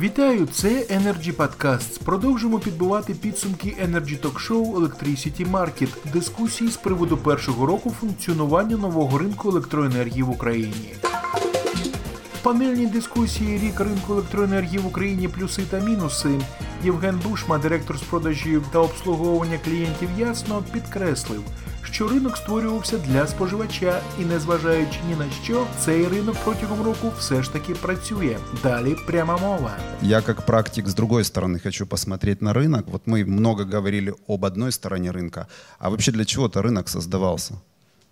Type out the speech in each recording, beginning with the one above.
Вітаю, це Energy Podcasts. Продовжимо підбивати підсумки Energy Talk Show Electricity Market, дискусії з приводу першого року функціонування нового ринку електроенергії в Україні В панельній дискусії рік ринку електроенергії в Україні плюси та мінуси. Євген Бушма, директор з продажів та обслуговування клієнтів ясно, підкреслив, що ринок створювався для споживача, і незважаючи ні на що, цей ринок протягом року все ж таки працює. Далі пряма мова. Я как практик с другой стороны хочу посмотреть на рынок. Вот мы много говорили об одной стороне рынка, а вообще для чего-то рынок создавался.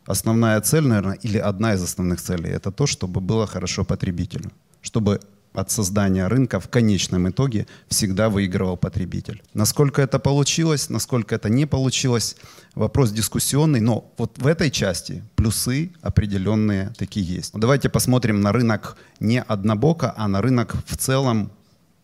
Основная цель, наверное, или одна из основных целей, это то, чтобы было хорошо потребителю, чтобы от создания рынка в конечном итоге всегда выигрывал потребитель. Насколько это получилось, насколько это не получилось, вопрос дискуссионный, но вот в этой части плюсы определенные такие есть. Давайте посмотрим на рынок не однобоко, а на рынок в целом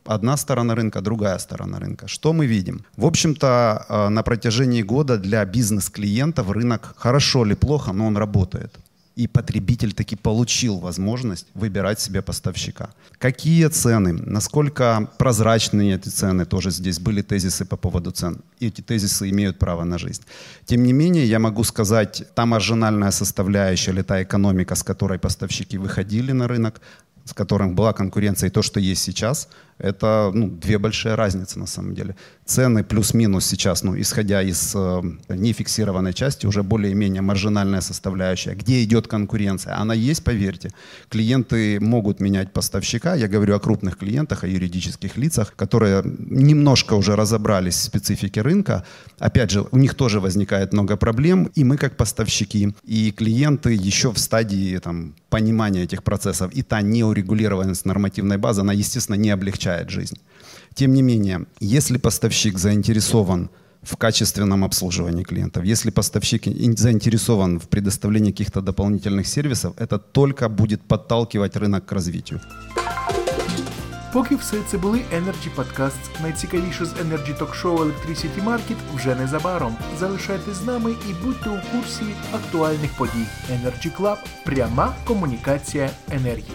одна сторона рынка, другая сторона рынка. Что мы видим? В общем-то, э, на протяжении года для бизнес-клиентов рынок хорошо или плохо, но он работает и потребитель таки получил возможность выбирать себе поставщика. Какие цены, насколько прозрачные эти цены, тоже здесь были тезисы по поводу цен. И эти тезисы имеют право на жизнь. Тем не менее, я могу сказать, та маржинальная составляющая или та экономика, с которой поставщики выходили на рынок, с которым была конкуренция, и то, что есть сейчас, это ну, две большие разницы на самом деле. Цены плюс-минус сейчас, ну, исходя из э, нефиксированной части, уже более-менее маржинальная составляющая. Где идет конкуренция? Она есть, поверьте. Клиенты могут менять поставщика. Я говорю о крупных клиентах, о юридических лицах, которые немножко уже разобрались в специфике рынка. Опять же, у них тоже возникает много проблем. И мы как поставщики, и клиенты еще в стадии там, понимания этих процессов. И та неурегулированность нормативной базы, она, естественно, не облегчает облегчает жизнь. Тем не менее, если поставщик заинтересован в качественном обслуживании клиентов, если поставщик заинтересован в предоставлении каких-то дополнительных сервисов, это только будет подталкивать рынок к развитию. Поки все це були Energy Podcast. Найцікавіше з Energy Talk Show Electricity Market вже незабаром. Залишайтесь з нами і будьте у курсі актуальних подій. Energy Club – пряма комунікація енергії.